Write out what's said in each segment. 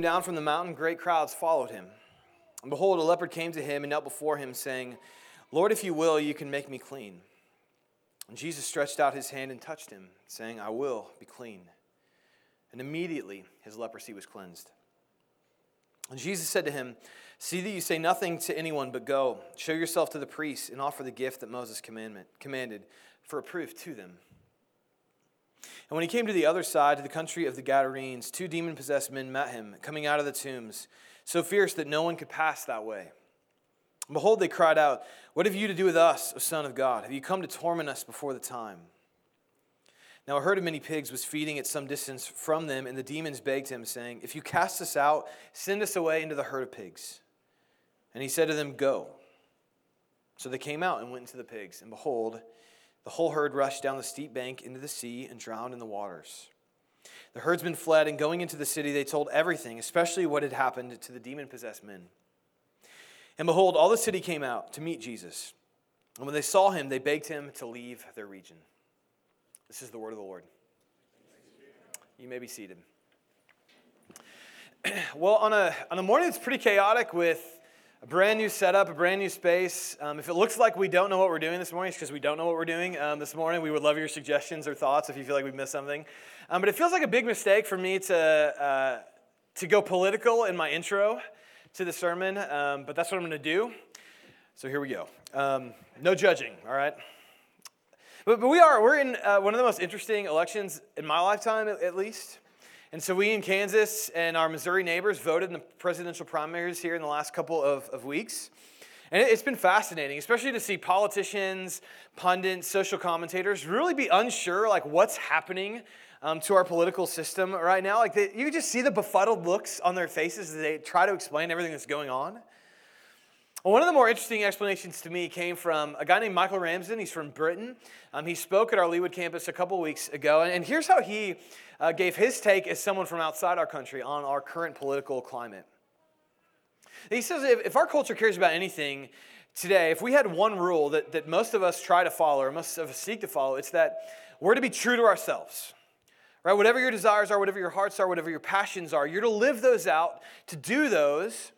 Down from the mountain, great crowds followed him. And behold, a leopard came to him and knelt before him, saying, Lord, if you will, you can make me clean. And Jesus stretched out his hand and touched him, saying, I will be clean. And immediately his leprosy was cleansed. And Jesus said to him, See that you say nothing to anyone, but go, show yourself to the priests, and offer the gift that Moses commanded for a proof to them. And when he came to the other side, to the country of the Gadarenes, two demon possessed men met him, coming out of the tombs, so fierce that no one could pass that way. And behold, they cried out, What have you to do with us, O Son of God? Have you come to torment us before the time? Now a herd of many pigs was feeding at some distance from them, and the demons begged him, saying, If you cast us out, send us away into the herd of pigs. And he said to them, Go. So they came out and went into the pigs, and behold, the whole herd rushed down the steep bank into the sea and drowned in the waters. The herdsmen fled, and going into the city, they told everything, especially what had happened to the demon possessed men. And behold, all the city came out to meet Jesus. And when they saw him, they begged him to leave their region. This is the word of the Lord. You may be seated. well, on a, on a morning that's pretty chaotic with a brand new setup, a brand new space. Um, if it looks like we don't know what we're doing this morning, it's because we don't know what we're doing um, this morning. We would love your suggestions or thoughts if you feel like we've missed something. Um, but it feels like a big mistake for me to, uh, to go political in my intro to the sermon, um, but that's what I'm going to do. So here we go. Um, no judging, all right? But, but we are, we're in uh, one of the most interesting elections in my lifetime, at, at least. And so we in Kansas and our Missouri neighbors voted in the presidential primaries here in the last couple of, of weeks. And it's been fascinating, especially to see politicians, pundits, social commentators really be unsure like what's happening um, to our political system right now. Like you just see the befuddled looks on their faces as they try to explain everything that's going on. One of the more interesting explanations to me came from a guy named Michael Ramsden. He's from Britain. Um, he spoke at our Leawood campus a couple weeks ago, and, and here's how he uh, gave his take as someone from outside our country on our current political climate. He says if, if our culture cares about anything today, if we had one rule that, that most of us try to follow, or most of us seek to follow, it's that we're to be true to ourselves. Right? Whatever your desires are, whatever your hearts are, whatever your passions are, you're to live those out, to do those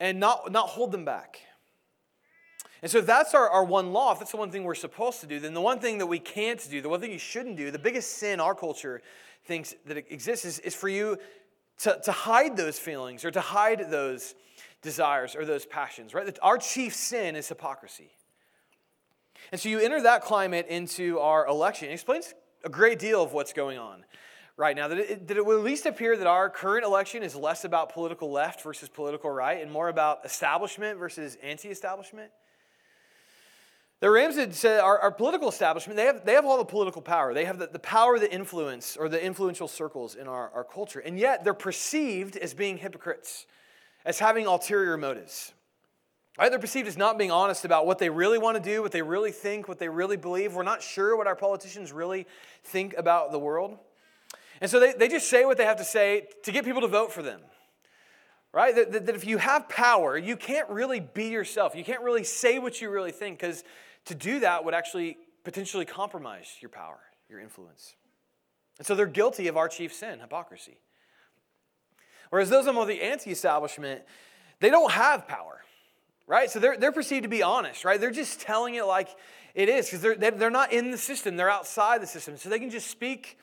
and not, not hold them back. And so that's our, our one law, if that's the one thing we're supposed to do, then the one thing that we can't do, the one thing you shouldn't do, the biggest sin our culture thinks that exists is, is for you to, to hide those feelings or to hide those desires or those passions, right? Our chief sin is hypocrisy. And so you enter that climate into our election. It explains a great deal of what's going on right now. That it, that it will at least appear that our current election is less about political left versus political right and more about establishment versus anti establishment. The Ramsden said our, our, political establishment, they have, they have all the political power. They have the, the power, the influence, or the influential circles in our, our culture. And yet they're perceived as being hypocrites, as having ulterior motives. Right? They're perceived as not being honest about what they really want to do, what they really think, what they really believe. We're not sure what our politicians really think about the world. And so they, they just say what they have to say to get people to vote for them. Right? That, that, that if you have power, you can't really be yourself. You can't really say what you really think because to do that would actually potentially compromise your power, your influence. And so they're guilty of our chief sin, hypocrisy. Whereas those on the anti establishment, they don't have power, right? So they're, they're perceived to be honest, right? They're just telling it like it is because they're, they're not in the system, they're outside the system. So they can just speak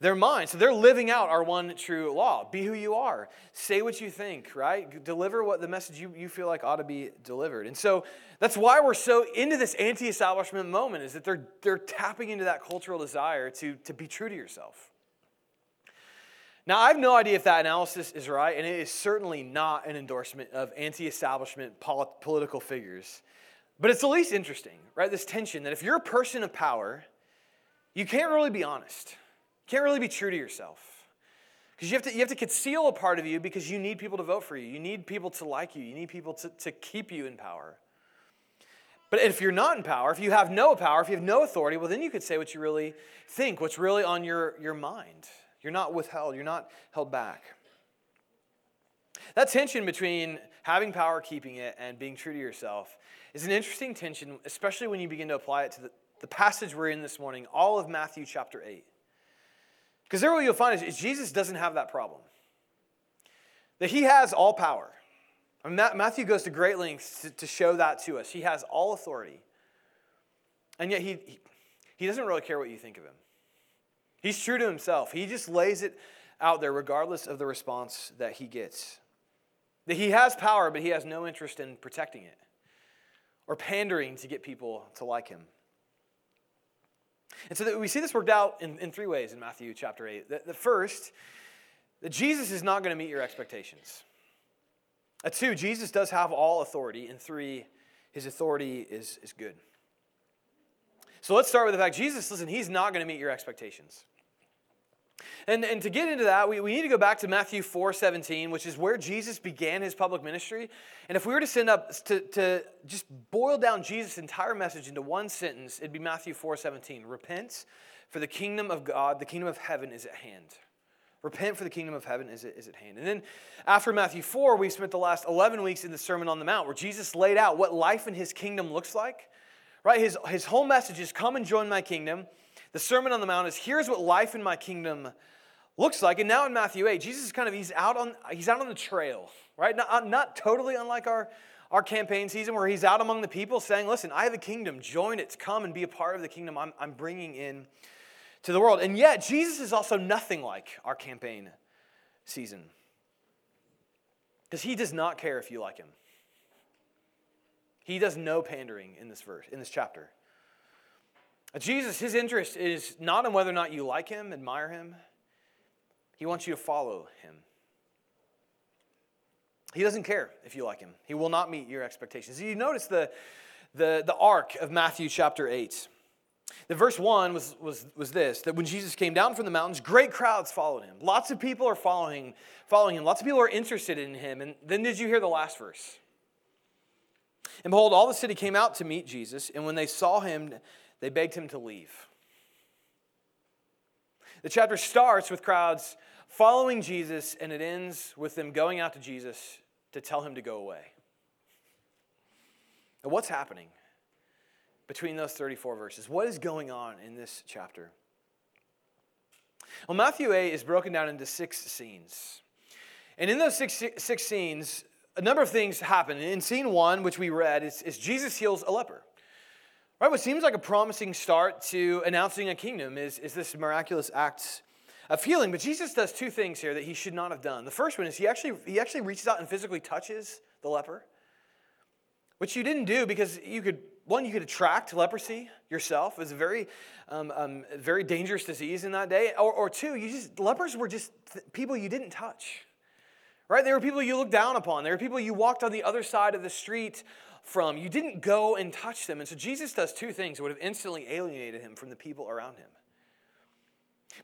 their mind. So they're living out our one true law. Be who you are. Say what you think, right? Deliver what the message you, you feel like ought to be delivered. And so that's why we're so into this anti-establishment moment, is that they're, they're tapping into that cultural desire to, to be true to yourself. Now, I have no idea if that analysis is right, and it is certainly not an endorsement of anti establishment polit- political figures. But it's at least interesting, right? This tension that if you're a person of power, you can't really be honest can't really be true to yourself. Because you have, to, you have to conceal a part of you because you need people to vote for you. You need people to like you. You need people to, to keep you in power. But if you're not in power, if you have no power, if you have no authority, well, then you could say what you really think, what's really on your, your mind. You're not withheld, you're not held back. That tension between having power, keeping it, and being true to yourself is an interesting tension, especially when you begin to apply it to the, the passage we're in this morning, all of Matthew chapter 8. Because there what you'll find is, Jesus doesn't have that problem. that he has all power. Mean, Matthew goes to great lengths to, to, show that to us. He has all authority. And yet he, he doesn't really care what you think of him. He's true to himself. He just lays it out there regardless of the response that he gets. That he has power, but he has no interest in protecting it or pandering to get people to like him. And so we see this worked out in, in three ways in Matthew chapter 8. The, the first, that Jesus is not going to meet your expectations. Uh, two, Jesus does have all authority. And three, his authority is, is good. So let's start with the fact Jesus, listen, he's not going to meet your expectations. And, and to get into that, we, we need to go back to Matthew 4 17, which is where Jesus began his public ministry. And if we were to send up to, to just boil down Jesus' entire message into one sentence, it'd be Matthew 4 17. Repent, for the kingdom of God, the kingdom of heaven is at hand. Repent, for the kingdom of heaven is, is at hand. And then after Matthew 4, we spent the last 11 weeks in the Sermon on the Mount, where Jesus laid out what life in his kingdom looks like. Right? His, his whole message is come and join my kingdom. The Sermon on the Mount is here's what life in my kingdom looks like. And now in Matthew 8, Jesus is kind of, he's out on, he's out on the trail, right? Not, uh, not totally unlike our, our campaign season where he's out among the people saying, listen, I have a kingdom, join it, come and be a part of the kingdom I'm, I'm bringing in to the world. And yet, Jesus is also nothing like our campaign season. Because he does not care if you like him. He does no pandering in this verse, in this chapter. Jesus, his interest is not in whether or not you like him, admire him. He wants you to follow him. He doesn't care if you like him. He will not meet your expectations. You notice the, the, the arc of Matthew chapter 8. The verse 1 was, was, was this that when Jesus came down from the mountains, great crowds followed him. Lots of people are following, following him. Lots of people are interested in him. And then did you hear the last verse? And behold, all the city came out to meet Jesus, and when they saw him, they begged him to leave. The chapter starts with crowds following Jesus, and it ends with them going out to Jesus to tell him to go away. Now, what's happening between those 34 verses? What is going on in this chapter? Well, Matthew 8 is broken down into six scenes. And in those six, six scenes, a number of things happen. In scene one, which we read, is, is Jesus heals a leper. Right, what seems like a promising start to announcing a kingdom is, is this miraculous act of healing. But Jesus does two things here that he should not have done. The first one is he actually, he actually reaches out and physically touches the leper, which you didn't do because you could, one, you could attract leprosy yourself. It was a very, um, um, very dangerous disease in that day. Or, or two, you just, lepers were just th- people you didn't touch. Right? They were people you looked down upon. They were people you walked on the other side of the street from. You didn't go and touch them. And so Jesus does two things that would have instantly alienated him from the people around him.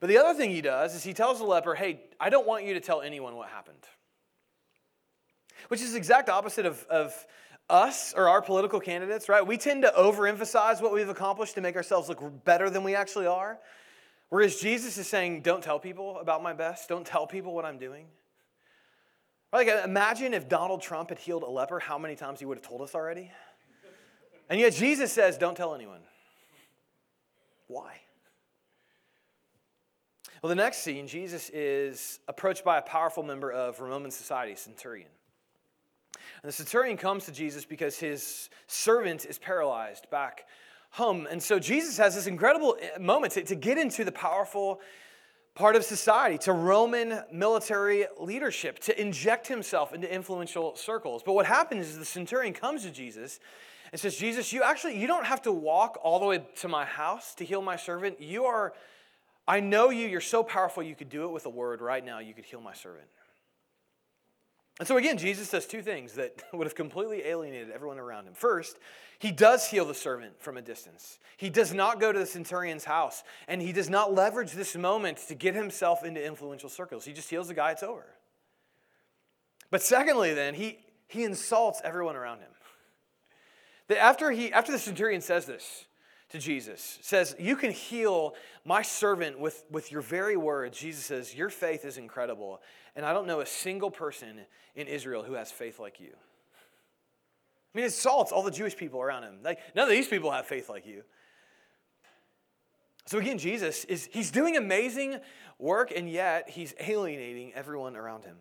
But the other thing he does is he tells the leper, hey, I don't want you to tell anyone what happened. Which is the exact opposite of, of us or our political candidates, right? We tend to overemphasize what we've accomplished to make ourselves look better than we actually are. Whereas Jesus is saying, don't tell people about my best, don't tell people what I'm doing. Like, imagine if Donald Trump had healed a leper, how many times he would have told us already? And yet Jesus says, don't tell anyone. Why? Well, the next scene, Jesus is approached by a powerful member of Roman society, centurion. And the centurion comes to Jesus because his servant is paralyzed back home. And so Jesus has this incredible eh, moment to, to get into the powerful part of society, to Roman military leadership, to inject himself into influential circles. But what happens is the centurion comes to Jesus and says, Jesus, you actually you don't have to walk all the way to my house to heal my servant. You are, I know you, you're so powerful you could do it with a word right now, you could heal my servant. And so again, Jesus does two things that would have completely alienated everyone around him. First, he does heal the servant from a distance. He does not go to the centurion's house, and he does not leverage this moment to get himself into influential circles. He just heals the guy, it's over. But secondly, then, he, he insults everyone around him. That after, he, after the centurion says this to Jesus, says, You can heal my servant with, with your very words, Jesus says, Your faith is incredible, and I don't know a single person in Israel who has faith like you. I mean, it insults all the Jewish people around him. Like, none of these people have faith like you. So again, Jesus is he's doing amazing work, and yet he's alienating everyone around him.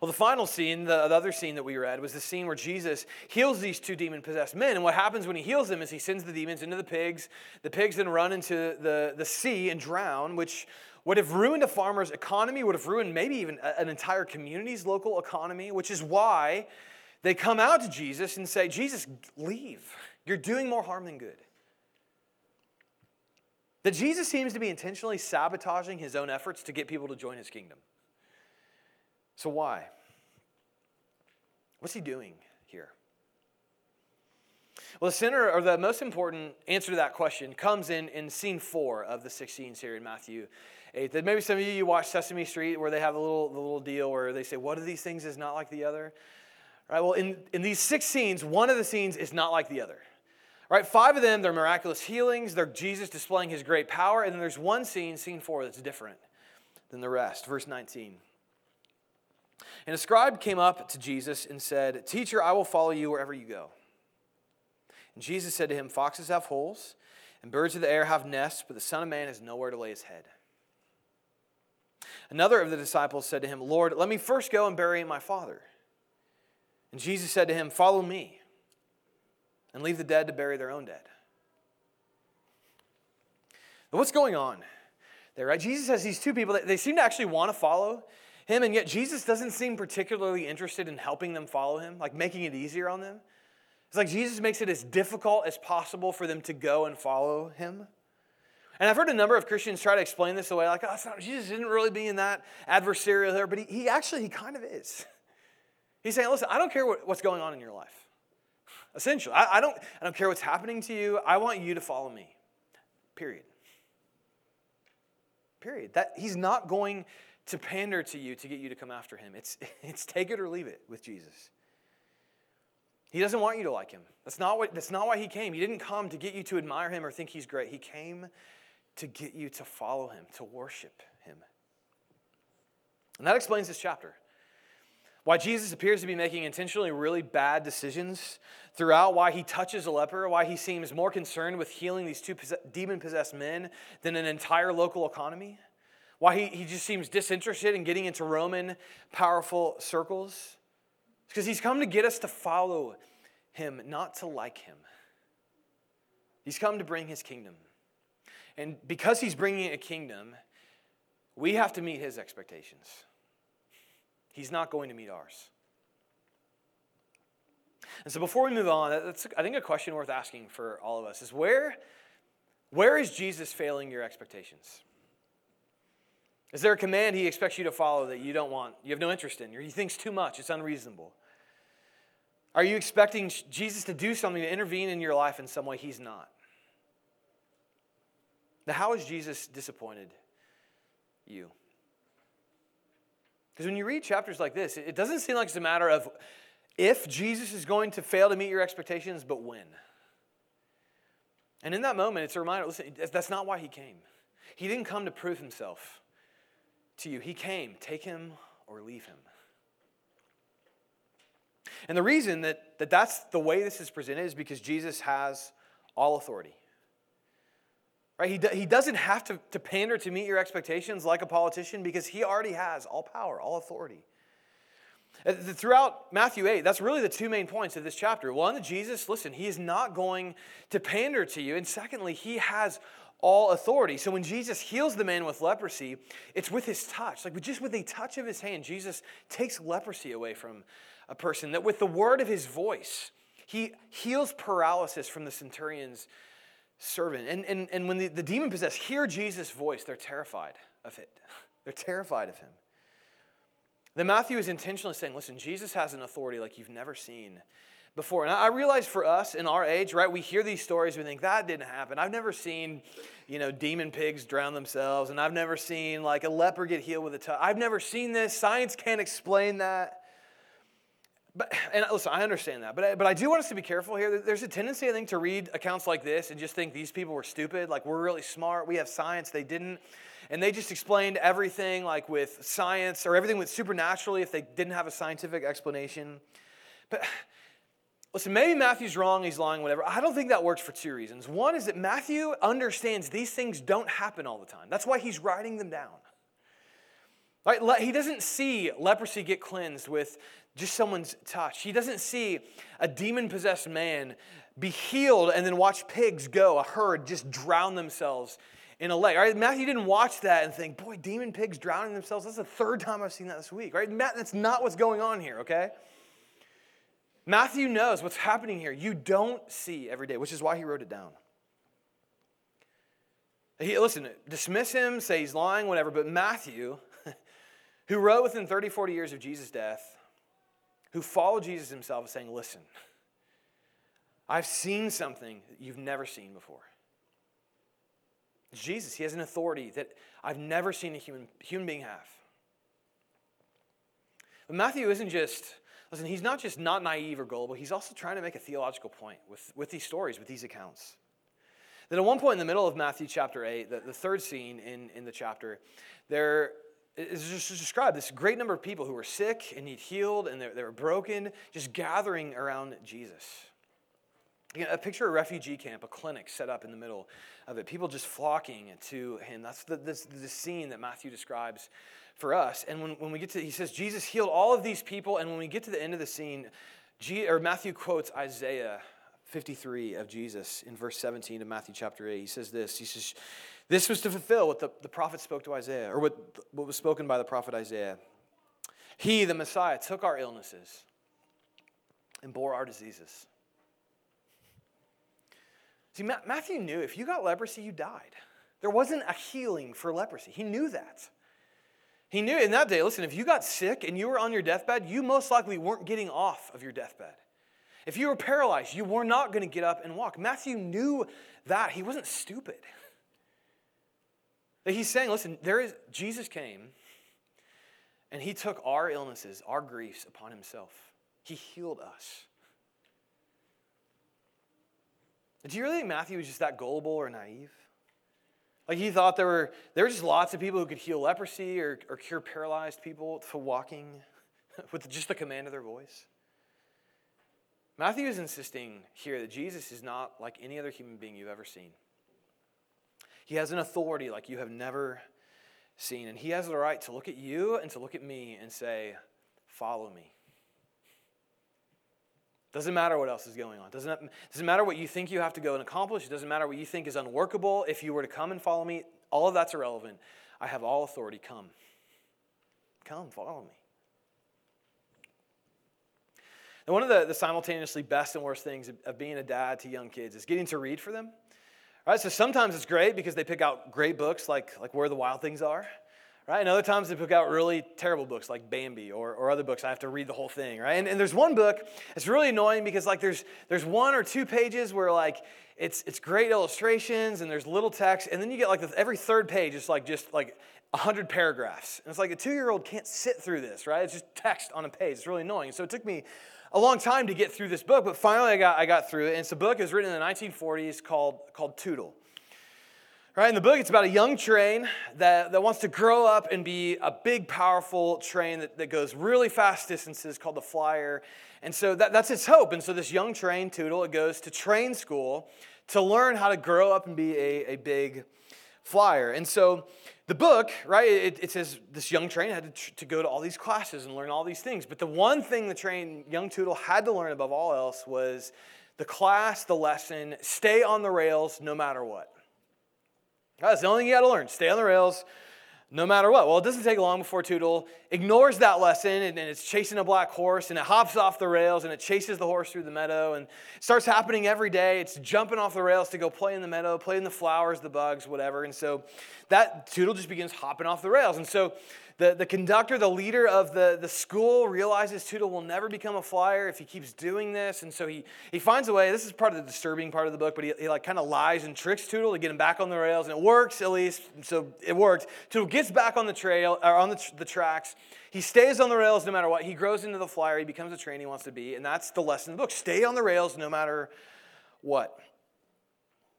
Well, the final scene, the, the, other scene that we read, was the scene where Jesus heals these two demon possessed men. And what happens when he heals them is he sends the demons into the pigs. The pigs then run into the, the sea and drown, which would have ruined a farmer's economy, would have ruined maybe even an entire community's local economy, which is why they come out to Jesus and say, Jesus, leave. You're doing more harm than good. That Jesus seems to be intentionally sabotaging his own efforts to get people to join his kingdom. So, why? What's he doing here? Well, the center or the most important answer to that question comes in, in scene four of the six scenes here in Matthew 8. That maybe some of you, you watch Sesame Street where they have a little, the little deal where they say, One of these things is not like the other. Right? Well, in, in these six scenes, one of the scenes is not like the other. Right? Five of them, they're miraculous healings, they're Jesus displaying his great power, and then there's one scene, scene four, that's different than the rest. Verse 19. And a scribe came up to Jesus and said, Teacher, I will follow you wherever you go. And Jesus said to him, Foxes have holes, and birds of the air have nests, but the Son of Man has nowhere to lay his head. Another of the disciples said to him, Lord, let me first go and bury my father. And Jesus said to him, Follow me, and leave the dead to bury their own dead. But what's going on there, right? Jesus has these two people that they seem to actually want to follow him, and yet Jesus doesn't seem particularly interested in helping them follow him, like making it easier on them. It's like Jesus makes it as difficult as possible for them to go and follow him. And I've heard a number of Christians try to explain this away, like, oh, not, Jesus isn't really being that adversarial there, but he, he actually, he kind of is. He's saying, listen, I don't care what, what's going on in your life. Essentially, I, I, don't, I don't care what's happening to you. I want you to follow me. Period. Period. That he's not going to pander to you to get you to come after him. It's, it's take it or leave it with Jesus. He doesn't want you to like him. That's not, what, that's not why he came. He didn't come to get you to admire him or think he's great. He came to get you to follow him, to worship him. And that explains this chapter. Why Jesus appears to be making intentionally really bad decisions throughout, why he touches a leper, why he seems more concerned with healing these two demon possessed men than an entire local economy, why he, he just seems disinterested in getting into Roman powerful circles. because he's come to get us to follow him, not to like him. He's come to bring his kingdom. And because he's bringing a kingdom, we have to meet his expectations. He's not going to meet ours. And so before we move on, that's, I think a question worth asking for all of us is where, where is Jesus failing your expectations? Is there a command he expects you to follow that you don't want, you have no interest in, or he thinks too much, it's unreasonable? Are you expecting Jesus to do something to intervene in your life in some way he's not? Now, how has Jesus disappointed you? Because when you read chapters like this, it doesn't seem like it's a matter of if Jesus is going to fail to meet your expectations, but when. And in that moment, it's a reminder listen, that's not why he came. He didn't come to prove himself to you, he came. Take him or leave him. And the reason that, that that's the way this is presented is because Jesus has all authority. Right? He, do, he doesn't have to, to pander to meet your expectations like a politician because he already has all power, all authority. Uh, throughout Matthew 8, that's really the two main points of this chapter. One, Jesus, listen, he is not going to pander to you. And secondly, he has all authority. So when Jesus heals the man with leprosy, it's with his touch. Like just with a touch of his hand, Jesus takes leprosy away from a person. That with the word of his voice, he heals paralysis from the centurion's servant. And, and, and when the, the demon possessed hear Jesus' voice, they're terrified of it. They're terrified of him. Then Matthew is intentionally saying, listen, Jesus has an authority like you've never seen before. And I realize for us in our age, right, we hear these stories, we think that didn't happen. I've never seen, you know, demon pigs drown themselves, and I've never seen like a leper get healed with a touch. I've never seen this. Science can't explain that. But, and listen, I understand that, but but I do want us to be careful here. There's a tendency, I think, to read accounts like this and just think these people were stupid. Like, we're really smart. We have science. They didn't. And they just explained everything, like with science or everything with supernaturally if they didn't have a scientific explanation. But listen, maybe Matthew's wrong, he's lying, whatever. I don't think that works for two reasons. One is that Matthew understands these things don't happen all the time, that's why he's writing them down. Right? He doesn't see leprosy get cleansed with just someone's touch. He doesn't see a demon possessed man be healed and then watch pigs go, a herd, just drown themselves in a lake. Right? Matthew didn't watch that and think, boy, demon pigs drowning themselves. That's the third time I've seen that this week. Right? Matt, that's not what's going on here, okay? Matthew knows what's happening here. You don't see every day, which is why he wrote it down. He, listen, dismiss him, say he's lying, whatever, but Matthew, who wrote within 30, 40 years of Jesus' death, who followed Jesus himself, is saying, listen, I've seen something that you've never seen before. Jesus. He has an authority that I've never seen a human, human being have. But Matthew isn't just Listen, he's not just not naive or gullible, he's also trying to make a theological point with, with these stories, with these accounts. Then at one point in the middle of Matthew chapter 8, the, the third scene in, in the chapter, there is just described this great number of people who were sick and need healed and they were broken, just gathering around Jesus. Again, a picture of a refugee camp, a clinic set up in the middle of it, people just flocking to him. That's the, the scene that Matthew describes for us. And when, when we get to, he says, Jesus healed all of these people. And when we get to the end of the scene, G, or Matthew quotes Isaiah 53 of Jesus in verse 17 of Matthew chapter 8. He says this He says, This was to fulfill what the, the prophet spoke to Isaiah, or what, what was spoken by the prophet Isaiah. He, the Messiah, took our illnesses and bore our diseases. See, Matthew knew if you got leprosy, you died. There wasn't a healing for leprosy. He knew that. He knew in that day, listen, if you got sick and you were on your deathbed, you most likely weren't getting off of your deathbed. If you were paralyzed, you were not going to get up and walk. Matthew knew that. He wasn't stupid. That he's saying, listen, there is Jesus came and he took our illnesses, our griefs upon himself. He healed us. Do you really think Matthew was just that gullible or naive? Like he thought there were, there were just lots of people who could heal leprosy or, or cure paralyzed people for walking with just the command of their voice. Matthew is insisting here that Jesus is not like any other human being you've ever seen. He has an authority like you have never seen, and he has the right to look at you and to look at me and say, Follow me. Doesn't matter what else is going on. Doesn't, doesn't matter what you think you have to go and accomplish. It doesn't matter what you think is unworkable. If you were to come and follow me, all of that's irrelevant. I have all authority. Come. Come, follow me. And one of the, the simultaneously best and worst things of, of being a dad to young kids is getting to read for them. All right, so sometimes it's great because they pick out great books like, like Where the Wild Things Are. Right? And other times they pick out really terrible books like Bambi or, or other books. I have to read the whole thing, right? And, and there's one book that's really annoying because like there's there's one or two pages where like it's it's great illustrations and there's little text, and then you get like the, every third page is like just like hundred paragraphs. And it's like a two-year-old can't sit through this, right? It's just text on a page. It's really annoying. So it took me a long time to get through this book, but finally I got I got through it. And it's a book. It was written in the 1940s called called Tootle. Right, in the book, it's about a young train that, that wants to grow up and be a big, powerful train that, that goes really fast distances called the Flyer. And so that, that's its hope. And so this young train, Tootle, it goes to train school to learn how to grow up and be a, a big flyer. And so the book, right, it, it says this young train had to, to go to all these classes and learn all these things. But the one thing the train, young Tootle, had to learn above all else was the class, the lesson, stay on the rails no matter what. That's the only thing you got to learn. Stay on the rails no matter what. Well, it doesn't take long before Tootle ignores that lesson and, and, it's chasing a black horse and it hops off the rails and it chases the horse through the meadow and starts happening every day. It's jumping off the rails to go play in the meadow, play in the flowers, the bugs, whatever. And so that Tootle just begins hopping off the rails. And so the, the conductor, the leader of the, the school, realizes Tootle will never become a flyer if he keeps doing this. And so he, he finds a way. This is part of the disturbing part of the book, but he, he like kind of lies and tricks Tootle to get him back on the rails. And it works, at least. So it worked. Tootle gets back on the trail, or on the, the tracks. He stays on the rails no matter what. He grows into the flyer. He becomes a train he wants to be. And that's the lesson of the book. Stay on the rails no matter what.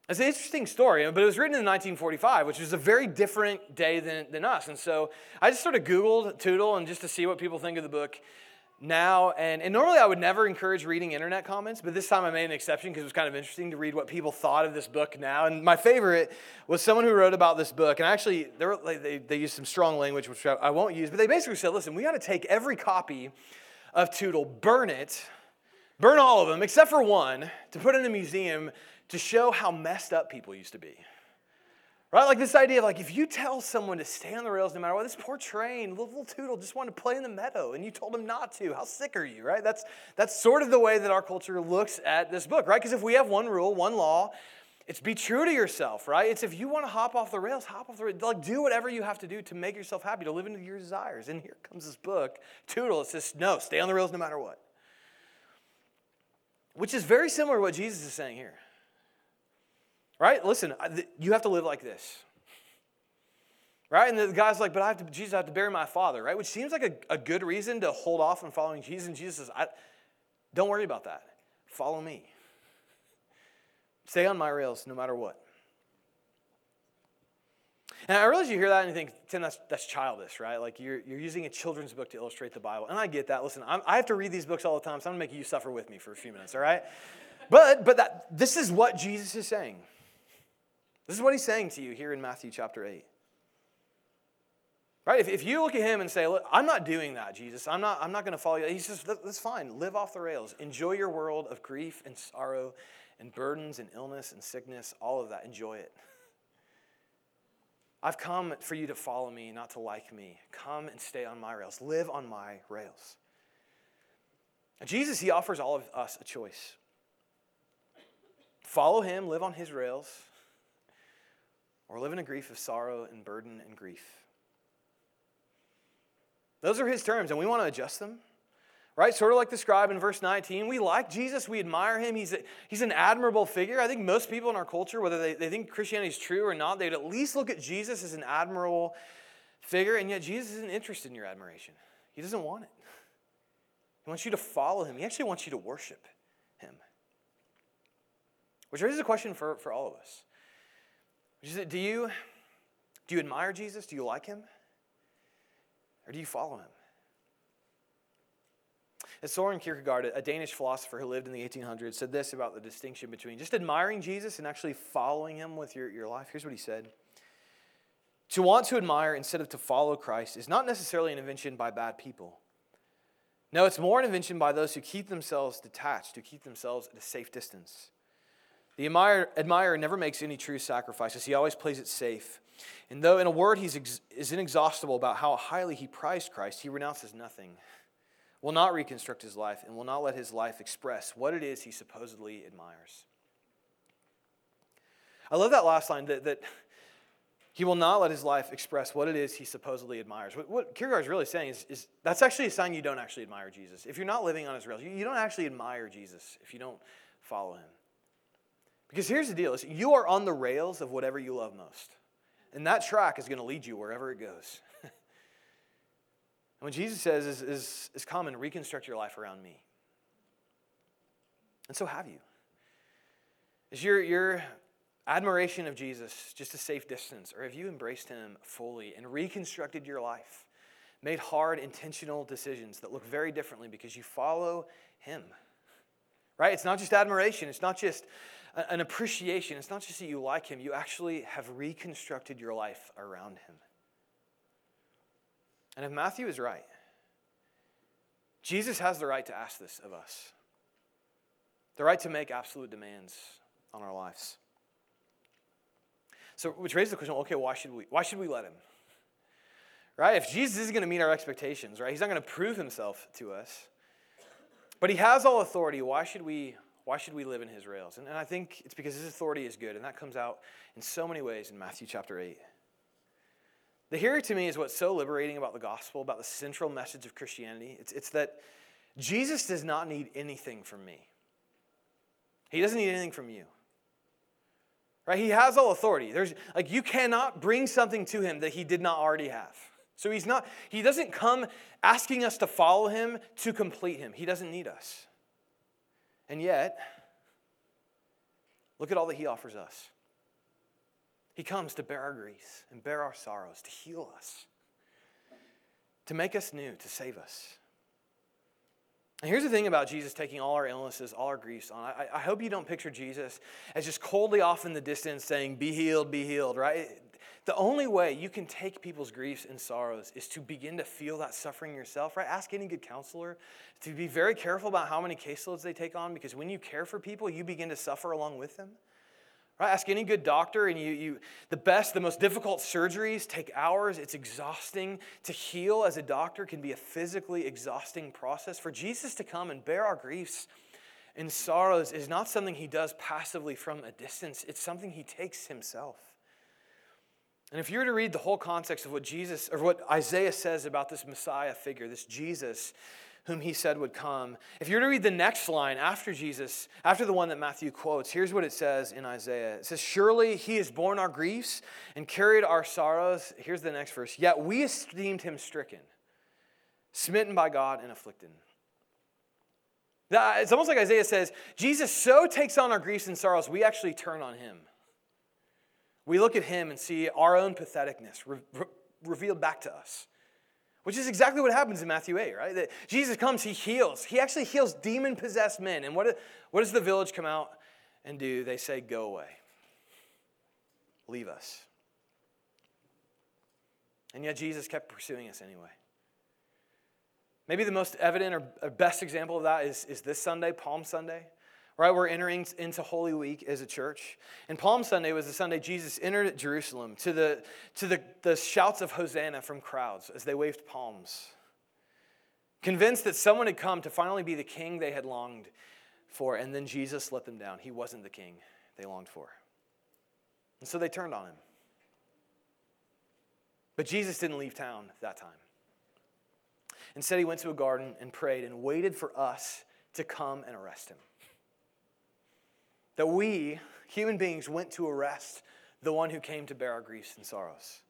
It's an interesting story, but it was written in 1945, which was a very different day than, than us. And so I just sort of Googled Tootle and just to see what people think of the book now, and, and normally I would never encourage reading internet comments, but this time I made an exception because it was kind of interesting to read what people thought of this book now. And my favorite was someone who wrote about this book, and actually they, were, they, they used some strong language, which I won't use, but they basically said, listen, we got to take every copy of Tootle, burn it, burn all of them, except for one, to put in a museum to show how messed up people used to be. Right? Like this idea of like if you tell someone to stay on the rails no matter what, this poor train, little, Tootle just wanted to play in the meadow and you told him not to. How sick are you, right? That's that's sort of the way that our culture looks at this book, right? Because if we have one rule, one law, it's be true to yourself, right? It's if you want to hop off the rails, hop off the rails. Like do whatever you have to do to make yourself happy, to live into your desires. And here comes this book, Tootle. It says, no, stay on the rails no matter what. Which is very similar to what Jesus is saying here. Right? Listen, you have to live like this. Right? And the guy's like, but I have to, Jesus, I have to bury my father, right? Which seems like a, a good reason to hold off on following Jesus. And Jesus says, I, don't worry about that. Follow me. Stay on my rails no matter what. And I realize you hear that and you think, Tim, that's, that's childish, right? Like you're, you're using a children's book to illustrate the Bible. And I get that. Listen, I'm, i have to read these books all the time, so I'm going to make you suffer with me for a few minutes, all right? But, but that, this is what Jesus is saying. This is what he's saying to you here in Matthew chapter 8. Right? If, if you look at him and say, Look, I'm not doing that, Jesus. I'm not, I'm not going to follow you. He says, That's fine. Live off the rails. Enjoy your world of grief and sorrow and burdens and illness and sickness, all of that. Enjoy it. I've come for you to follow me, not to like me. Come and stay on my rails. Live on my rails. Jesus, he offers all of us a choice. Follow him, live on his rails, or live in a grief of sorrow and burden and grief. Those are his terms, and we want to adjust them. Right? Sort of like the scribe in verse 19. We like Jesus, we admire him. He's, a, he's an admirable figure. I think most people in our culture, whether they, they think Christianity is true or not, they'd at least look at Jesus as an admirable figure, and yet Jesus isn't interested in your admiration. He doesn't want it. He wants you to follow him, he actually wants you to worship him. Which raises a question for, for all of us. Do you, do you admire Jesus? Do you like him? Or do you follow him? As Soren Kierkegaard, a Danish philosopher who lived in the 1800s, said this about the distinction between just admiring Jesus and actually following him with your, your life. Here's what he said To want to admire instead of to follow Christ is not necessarily an invention by bad people. No, it's more an invention by those who keep themselves detached, who keep themselves at a safe distance. The admirer, admirer never makes any true sacrifices, he always plays it safe. And though, in a word, he ex- is inexhaustible about how highly he prized Christ, he renounces nothing, will not reconstruct his life, and will not let his life express what it is he supposedly admires. I love that last line that, that he will not let his life express what it is he supposedly admires. What, what Kierkegaard is really saying is, is, that's actually a sign you don't actually admire Jesus. If you're not living on his rails, you, you don't actually admire Jesus if you don't follow him. Because here's the deal is you are on the rails of whatever you love most. And that track is going to lead you wherever it goes. and what Jesus says is, is, is come and reconstruct your life around me. And so have you. Is your, your admiration of Jesus just a safe distance, or have you embraced him fully and reconstructed your life? Made hard, intentional decisions that look very differently because you follow him. Right? It's not just admiration, it's not just an appreciation. It's not just that you like him, you actually have reconstructed your life around him. And if Matthew is right, Jesus has the right to ask this of us the right to make absolute demands on our lives. So, which raises the question okay, why should we, why should we let him? Right? If Jesus isn't going to meet our expectations, right? He's not going to prove himself to us. But he has all authority. Why should we why should we live in his rails? And, and I think it's because his authority is good, and that comes out in so many ways in Matthew chapter 8. The here to me is what's so liberating about the gospel, about the central message of Christianity. It's, it's that Jesus does not need anything from me. He doesn't need anything from you. Right? He has all authority. There's like you cannot bring something to him that he did not already have. So he's not he doesn't come asking us to follow him to complete him. He doesn't need us. And yet, look at all that He offers us. He comes to bear our griefs and bear our sorrows, to heal us, to make us new, to save us. And here's the thing about Jesus taking all our illnesses, all our griefs on. I, I hope you don't picture Jesus as just coldly off in the distance saying, Be healed, be healed, right? The only way you can take people's griefs and sorrows is to begin to feel that suffering yourself, right? Ask any good counselor to be very careful about how many caseloads they take on because when you care for people, you begin to suffer along with them. Right? Ask any good doctor, and you, you the best, the most difficult surgeries take hours. It's exhausting. To heal as a doctor can be a physically exhausting process. For Jesus to come and bear our griefs and sorrows is not something he does passively from a distance, it's something he takes himself. And if you were to read the whole context of what Jesus or what Isaiah says about this Messiah figure, this Jesus, whom he said would come. If you were to read the next line after Jesus, after the one that Matthew quotes, here's what it says in Isaiah. It says, Surely he has borne our griefs and carried our sorrows. Here's the next verse. Yet we esteemed him stricken, smitten by God, and afflicted. It's almost like Isaiah says, Jesus so takes on our griefs and sorrows, we actually turn on him. We look at him and see our own patheticness re- re- revealed back to us. Which is exactly what happens in Matthew 8, right? That Jesus comes, he heals. He actually heals demon possessed men. And what, what does the village come out and do? They say, Go away, leave us. And yet Jesus kept pursuing us anyway. Maybe the most evident or best example of that is, is this Sunday, Palm Sunday. Right, we're entering into Holy Week as a church. And Palm Sunday was the Sunday Jesus entered Jerusalem to the, to the, the shouts of Hosanna from crowds as they waved palms. Convinced that someone had come to finally be the king they had longed for, and then Jesus let them down. He wasn't the king they longed for. And so they turned on him. But Jesus didn't leave town that time. Instead, he went to a garden and prayed and waited for us to come and arrest him. That we, human beings, went to arrest the one who came to bear our griefs and sorrows.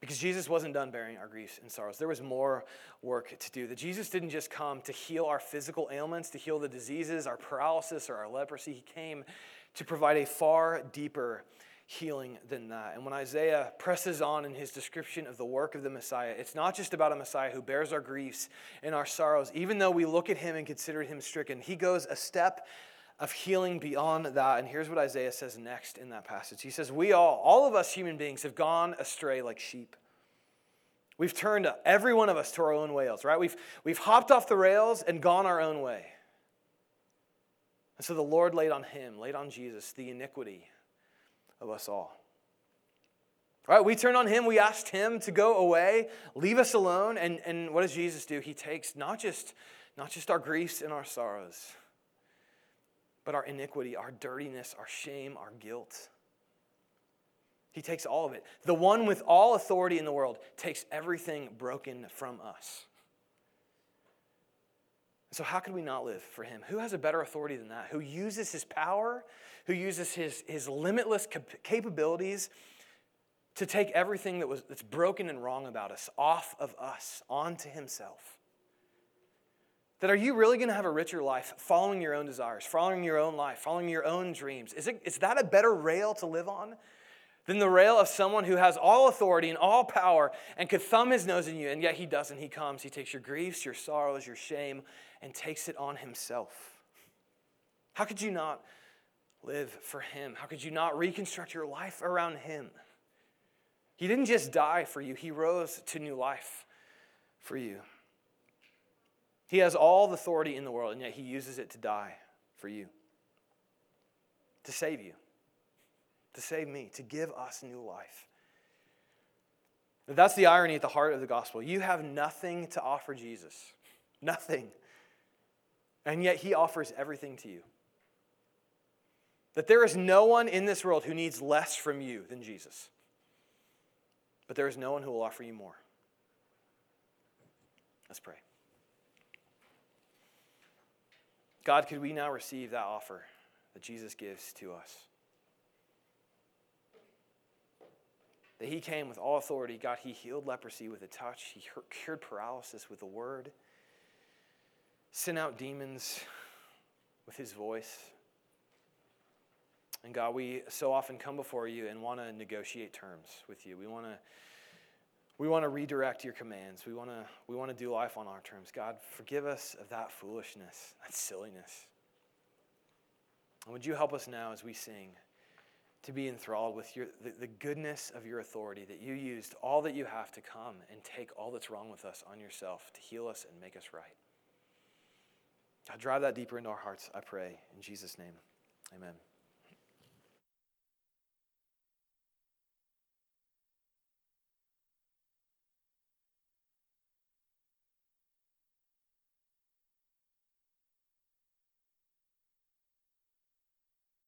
Because Jesus wasn't done bearing our griefs and sorrows. There was more work to do. That Jesus didn't just come to heal our physical ailments, to heal the diseases, our paralysis, or our leprosy. He came to provide a far deeper healing than that. And when Isaiah presses on in his description of the work of the Messiah, it's not just about a Messiah who bears our griefs and our sorrows. Even though we look at him and consider him stricken, he goes a step of healing beyond that. And here's what Isaiah says next in that passage He says, We all, all of us human beings, have gone astray like sheep. We've turned every one of us to our own ways, right? We've, we've hopped off the rails and gone our own way. And so the Lord laid on him, laid on Jesus, the iniquity of us all. Right? We turn on him, we asked him to go away, leave us alone, and, and what does Jesus do? He takes not just, not just our griefs and our sorrows, but our iniquity, our dirtiness, our shame, our guilt. He takes all of it. The one with all authority in the world takes everything broken from us. So, how could we not live for him? Who has a better authority than that? Who uses his power, who uses his, his limitless cap- capabilities to take everything that was, that's broken and wrong about us off of us onto himself? That are you really going to have a richer life following your own desires, following your own life, following your own dreams? Is, it, is that a better rail to live on than the rail of someone who has all authority and all power and could thumb his nose in you, and yet he doesn't? He comes, he takes your griefs, your sorrows, your shame, and takes it on himself. How could you not live for him? How could you not reconstruct your life around him? He didn't just die for you, he rose to new life for you. He has all the authority in the world, and yet he uses it to die for you, to save you, to save me, to give us new life. That's the irony at the heart of the gospel. You have nothing to offer Jesus. Nothing. And yet, He offers everything to you. That there is no one in this world who needs less from you than Jesus. But there is no one who will offer you more. Let's pray. God, could we now receive that offer that Jesus gives to us? That he came with all authority. God, he healed leprosy with a touch, he cured paralysis with a word sent out demons with his voice. And God, we so often come before you and want to negotiate terms with you. We want to we want to redirect your commands. We want to, we want to do life on our terms. God, forgive us of that foolishness, that silliness. And would you help us now as we sing to be enthralled with your, the, the goodness of your authority, that you used all that you have to come and take all that's wrong with us on yourself to heal us and make us right. God, drive that deeper into our hearts, I pray. In Jesus' name, amen.